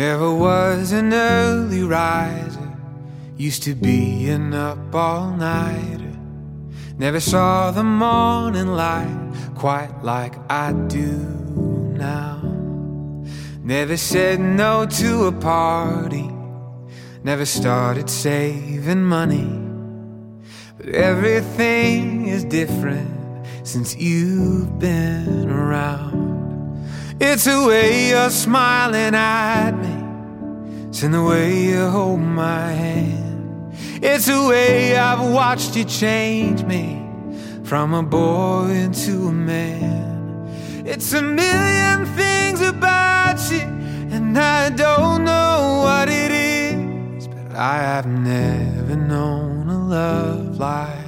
Never was an early riser, used to be an up all nighter. Never saw the morning light quite like I do now. Never said no to a party, never started saving money. But everything is different since you've been around. It's the way you're smiling at me. It's in the way you hold my hand. It's the way I've watched you change me from a boy into a man. It's a million things about you, and I don't know what it is, but I have never known a love like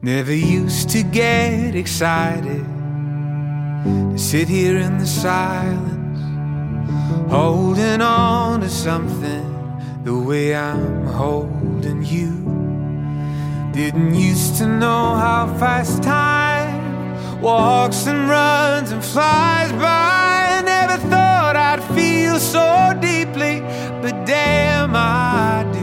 Never used to get excited to sit here in the silence, holding on to something the way I'm holding you. Didn't used to know how fast time walks and runs and flies by. Never thought I'd feel so deeply, but damn, I do.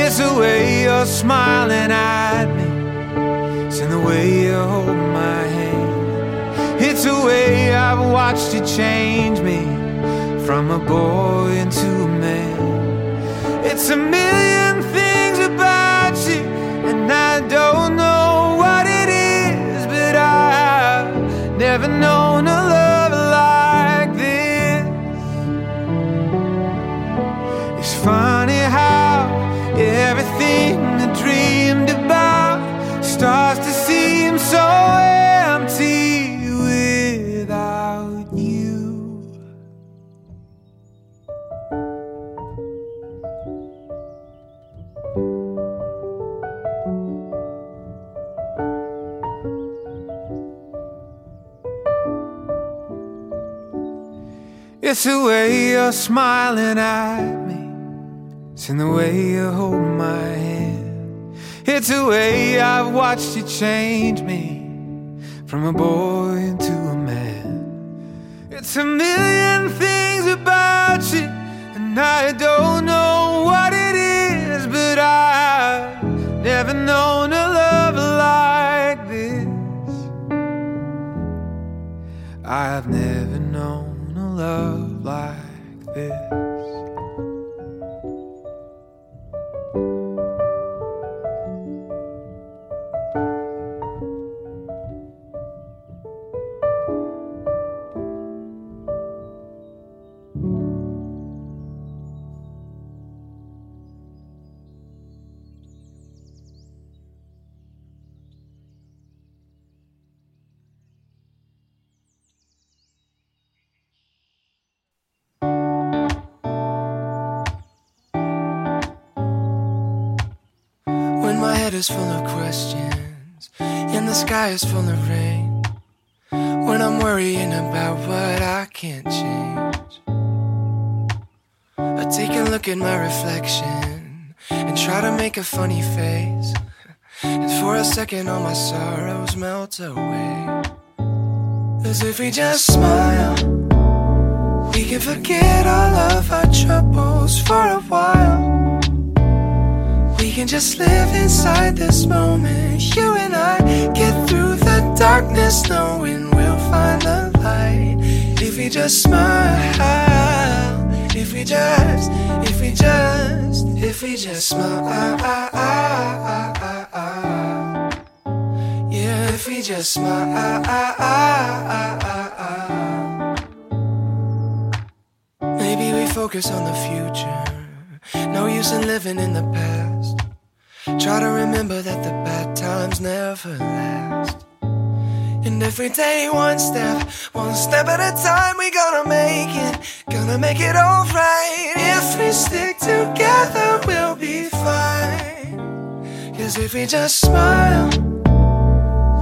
It's the way you're smiling at me. It's in the way you hold my hand. It's the way I've watched you change me from a boy into a man. It's a million things about you, and I don't know what it is, but I've never known a It's the way you're smiling at me. It's in the way you hold my hand. It's the way I've watched you change me from a boy into a man. It's a million things about you, and I don't know what it is, but I've never known a love like this. I've never love like this. Is full of questions and the sky is full of rain. When I'm worrying about what I can't change. I take a look at my reflection and try to make a funny face. And for a second, all my sorrows melt away. As if we just smile, we can forget all of our troubles for a while. Can just live inside this moment. You and I get through the darkness, knowing we'll find the light. If we just smile, if we just, if we just, if we just smile. Yeah, if we just smile. Maybe we focus on the future. No use in living in the past. Try to remember that the bad times never last. And every day, one step, one step at a time, we gonna make it, gonna make it alright. If we stick together, we'll be fine. Cause if we just smile,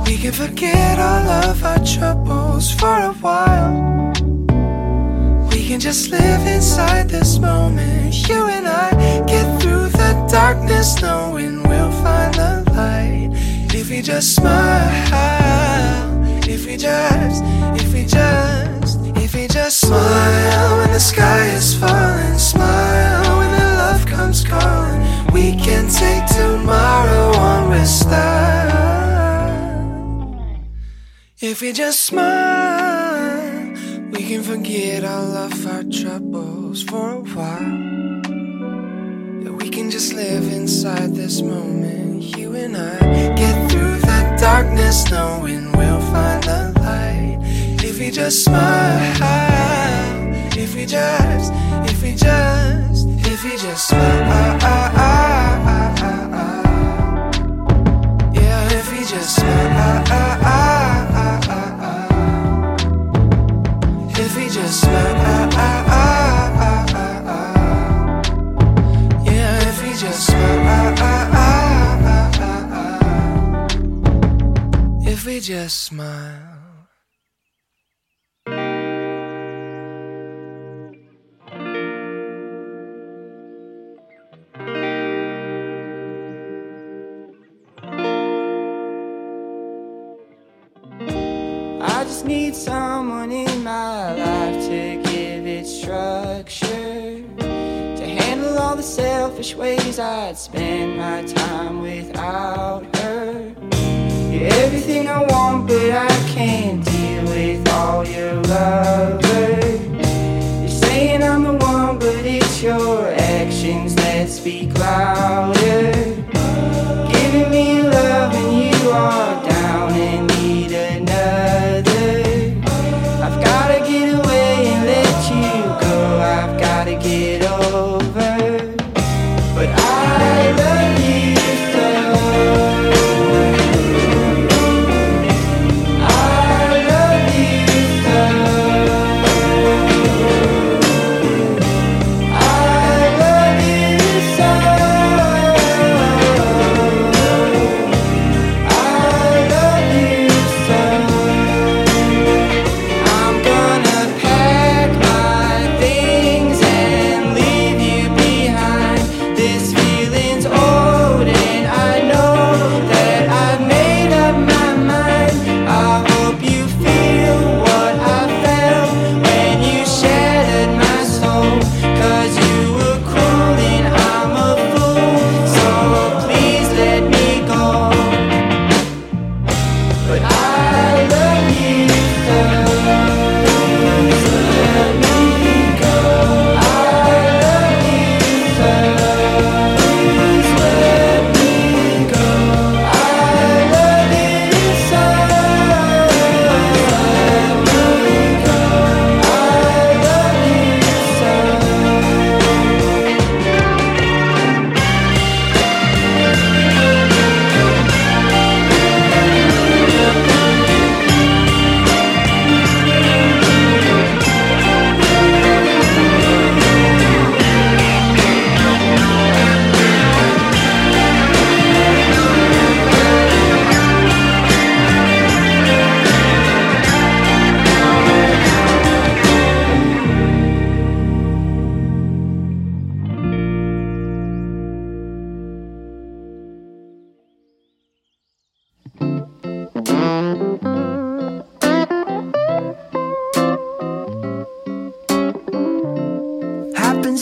we can forget all of our troubles for a while. We can just live inside this moment. You and I get through darkness, knowing we'll find the light. If we just smile, if we just, if we just, if we just smile when the sky is falling, smile when the love comes calling. We can take tomorrow on with style. If we just smile, we can forget all of our troubles for a while. We can just live inside this moment. You and I get through the darkness, knowing we'll find the light. If we just smile, if we just, if we just, if we just smile. Yeah, if we just smile. If we just smile, just smile. I just need someone in my life to give it structure. To handle all the selfish ways I'd spend my time without. You're everything I want, but I can't deal with all your lovers. You're saying I'm the one, but it's your actions that speak louder. Giving me love and you are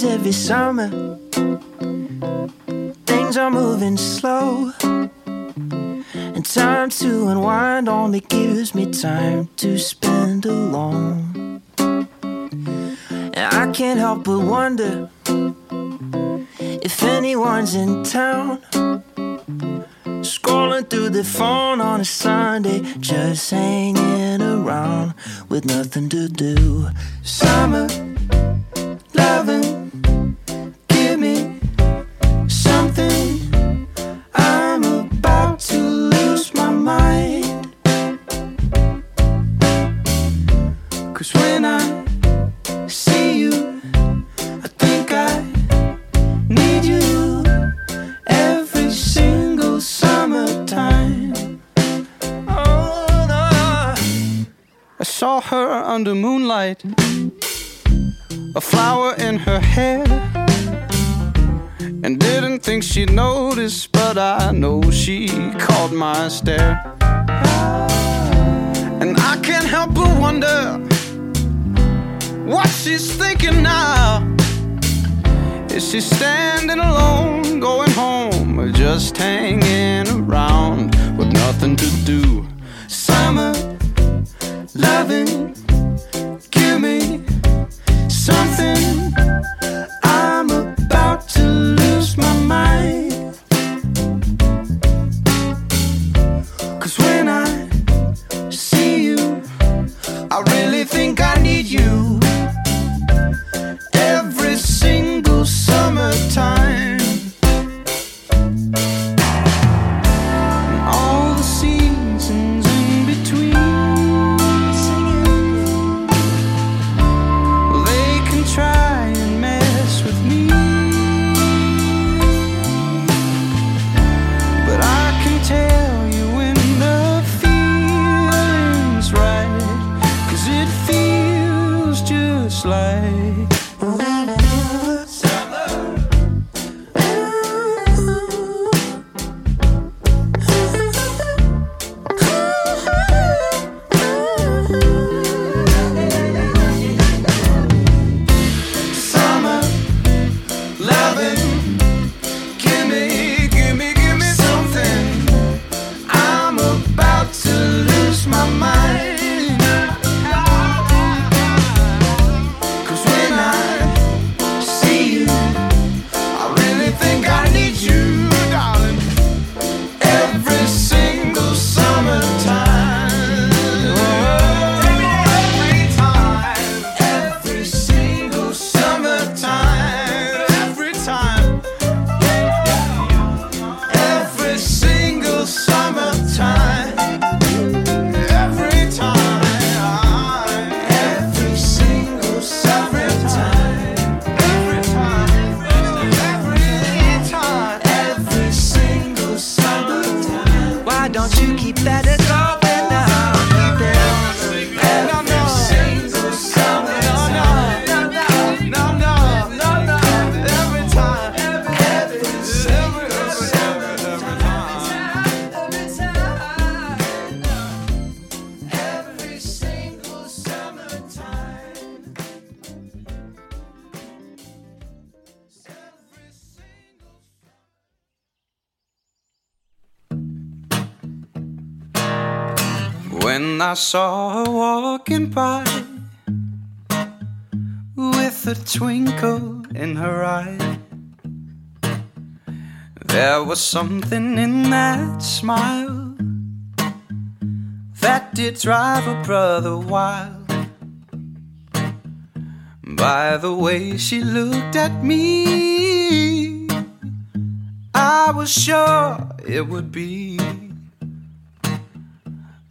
every summer. Things are moving slow. And time to unwind only gives me time to spend alone. And I can't help but wonder if anyone's in town. Scrolling through the phone on a Sunday, just hanging around with nothing to do. Summer loving. Her hair. And didn't think she'd notice, but I know she caught my stare. And I can't help but wonder what she's thinking now. Is she standing alone, going home, or just hanging around with nothing to do? Summer loving. Cause when I I saw her walking by with a twinkle in her eye. There was something in that smile that did drive a brother wild. By the way she looked at me, I was sure it would be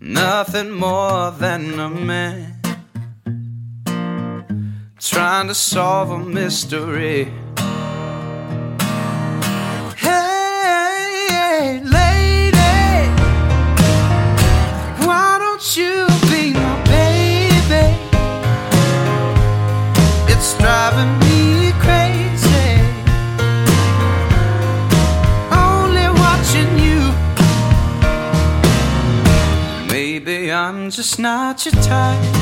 nothing more than a man trying to solve a mystery. I'm just not your type.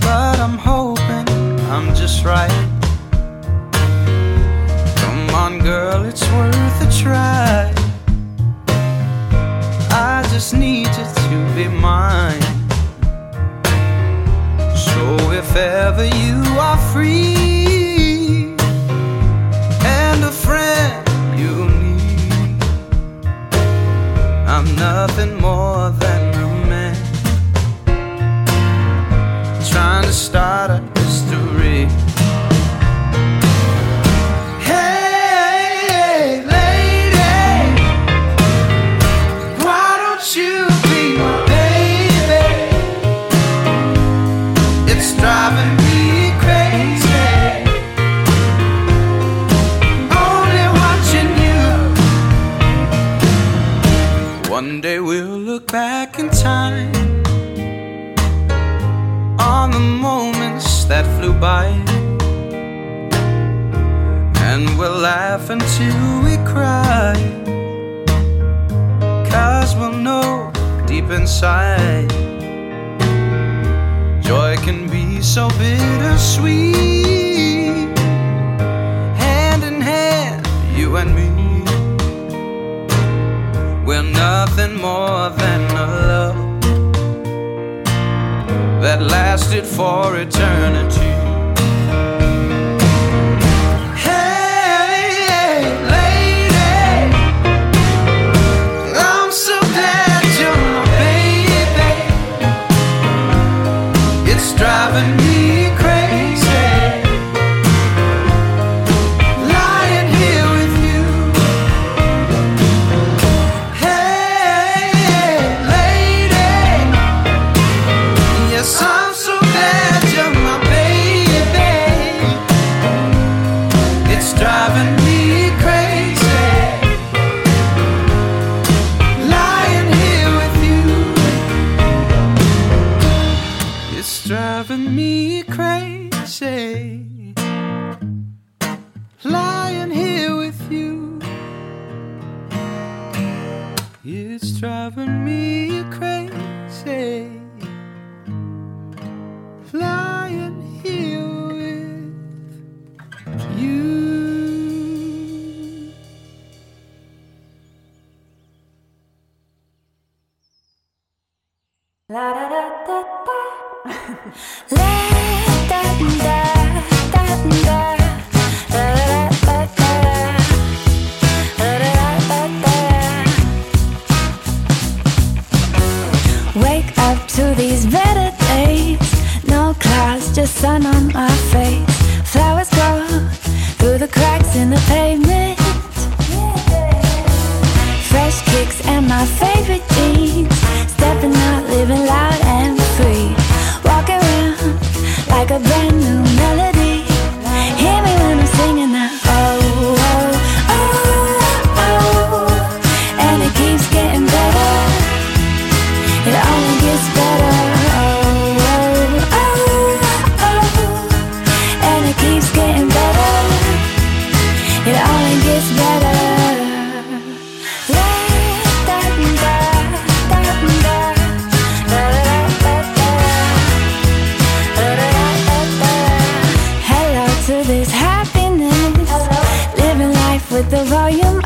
But I'm hoping I'm just right. Come on, girl, it's worth a try. I just need you to be mine. So if ever you are free nothing more by. And we'll laugh until we cry. Cause we'll know deep inside. Joy can be so bittersweet. Hand in hand, you and me. We're nothing more than a love that lasted for eternity. Driving the volume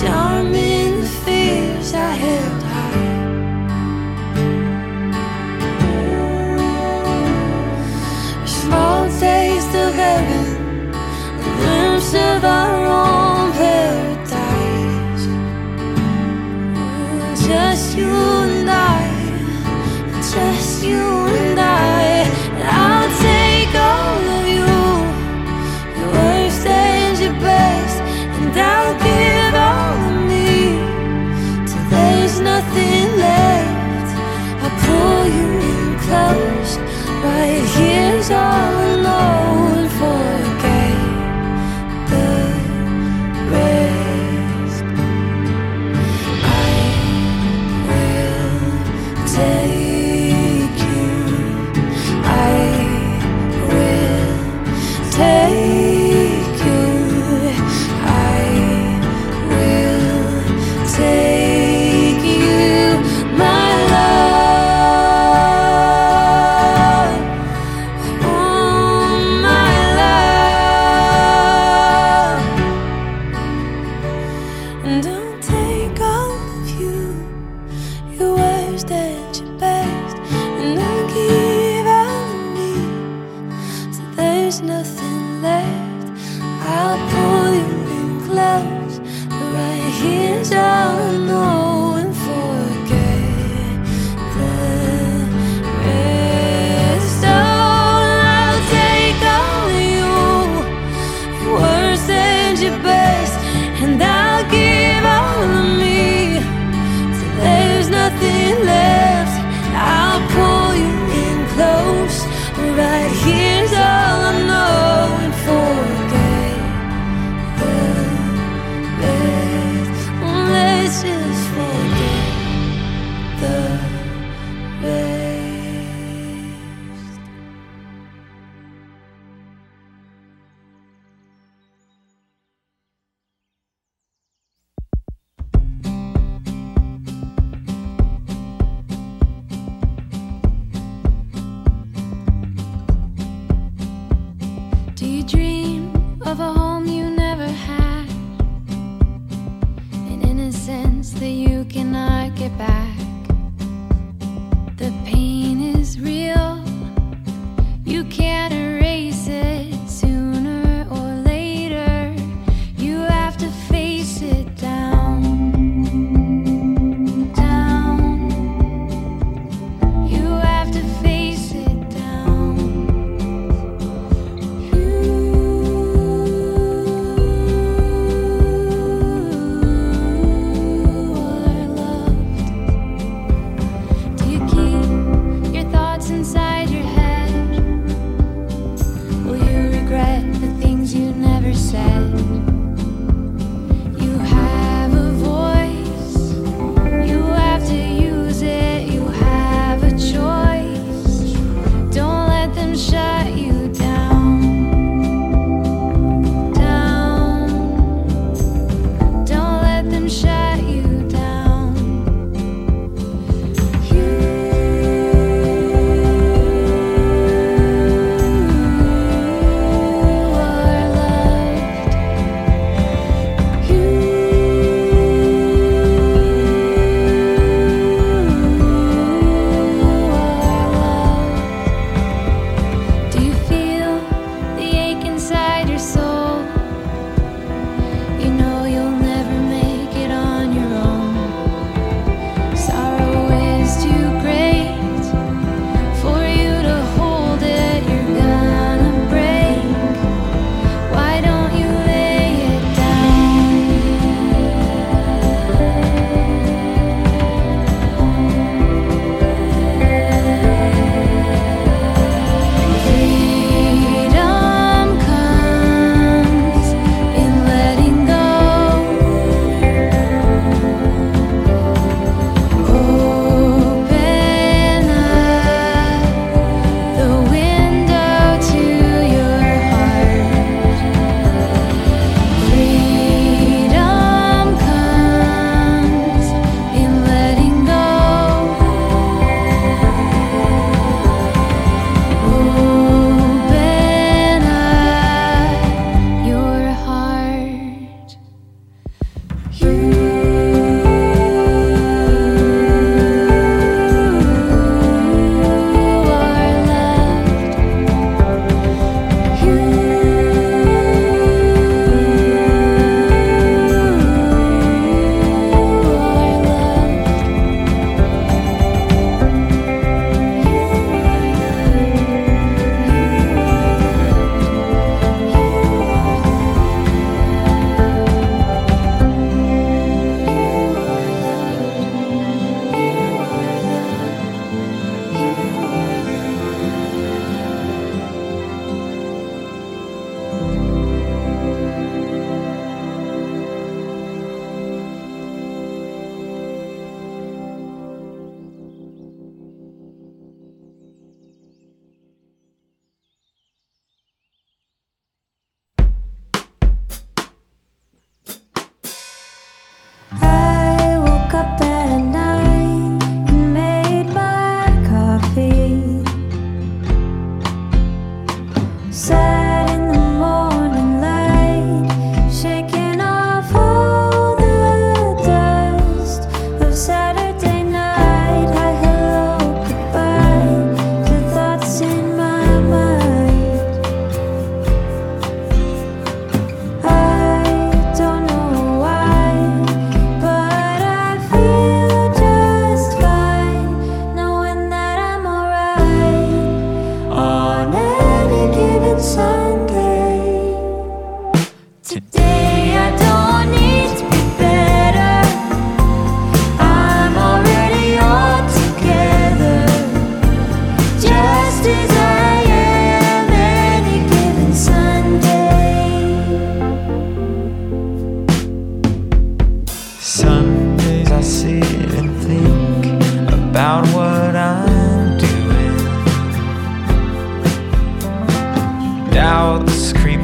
disarming the fears I held high. Small taste of heaven, a glimpse of our.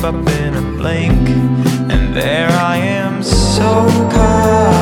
up in a blink, and there I am, so caught.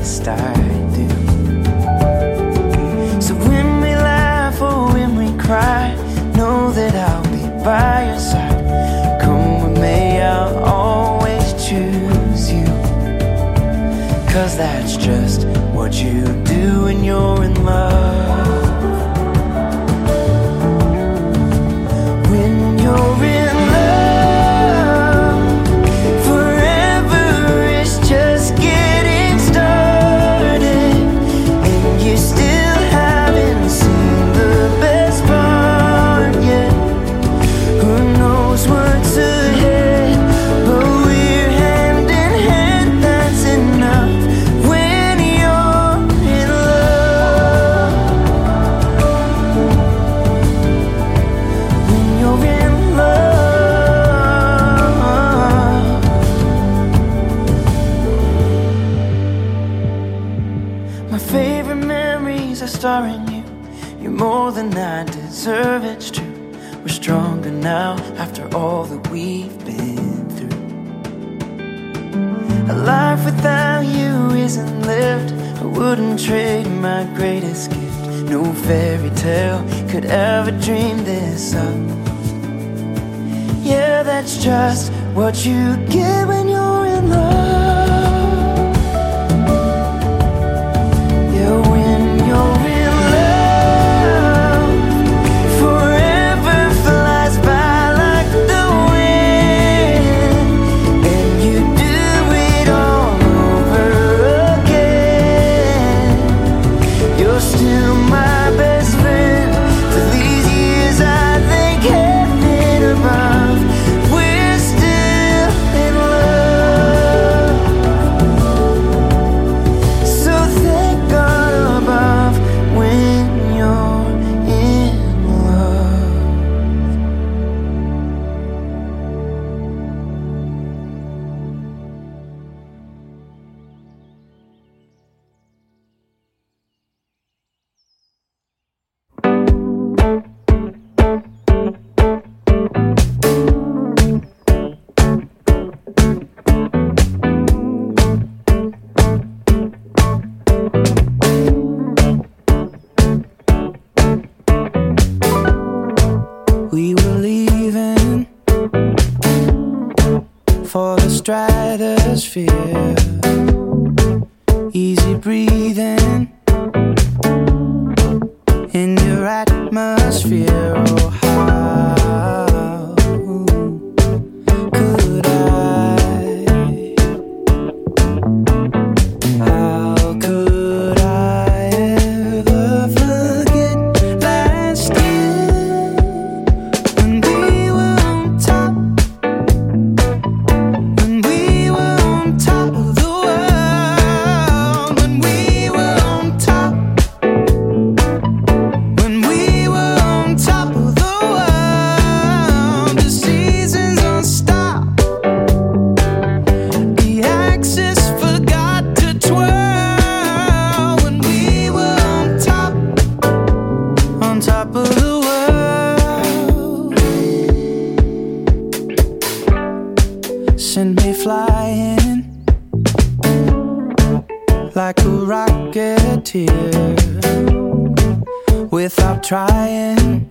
best I do. So when we laugh or when we cry, know that I'll be by your side. Come with me, I'll always choose you. Cause that's just what you trade my greatest gift. No fairy tale could ever dream this up. Yeah, that's just what you still my best fear. top of the world. Send me flying like a rocketeer without trying.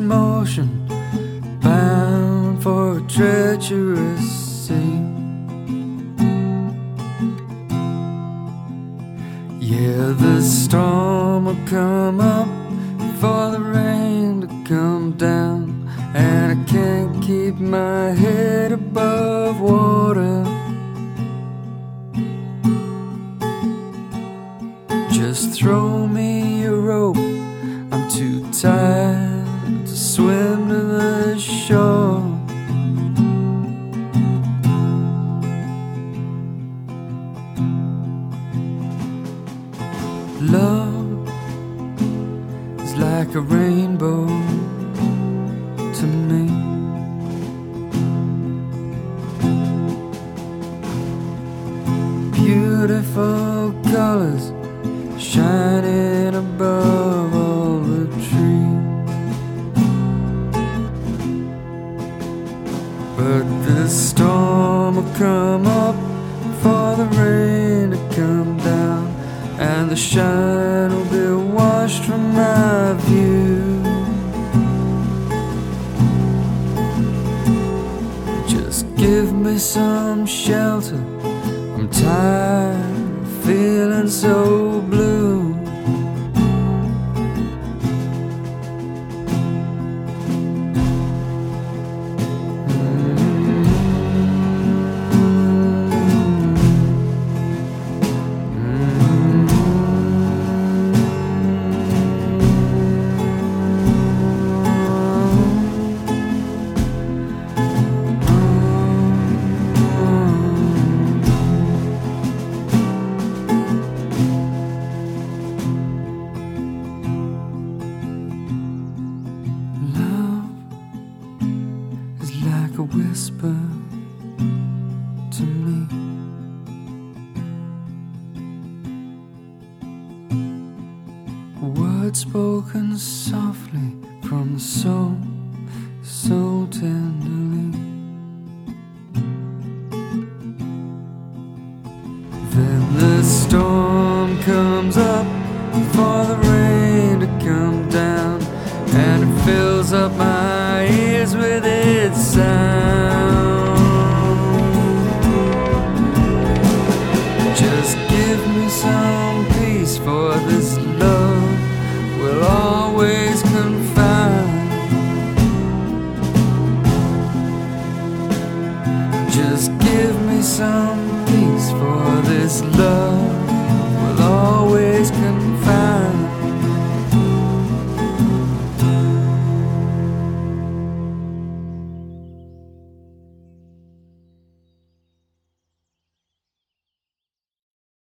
Motion, I'm tired feeling so blue.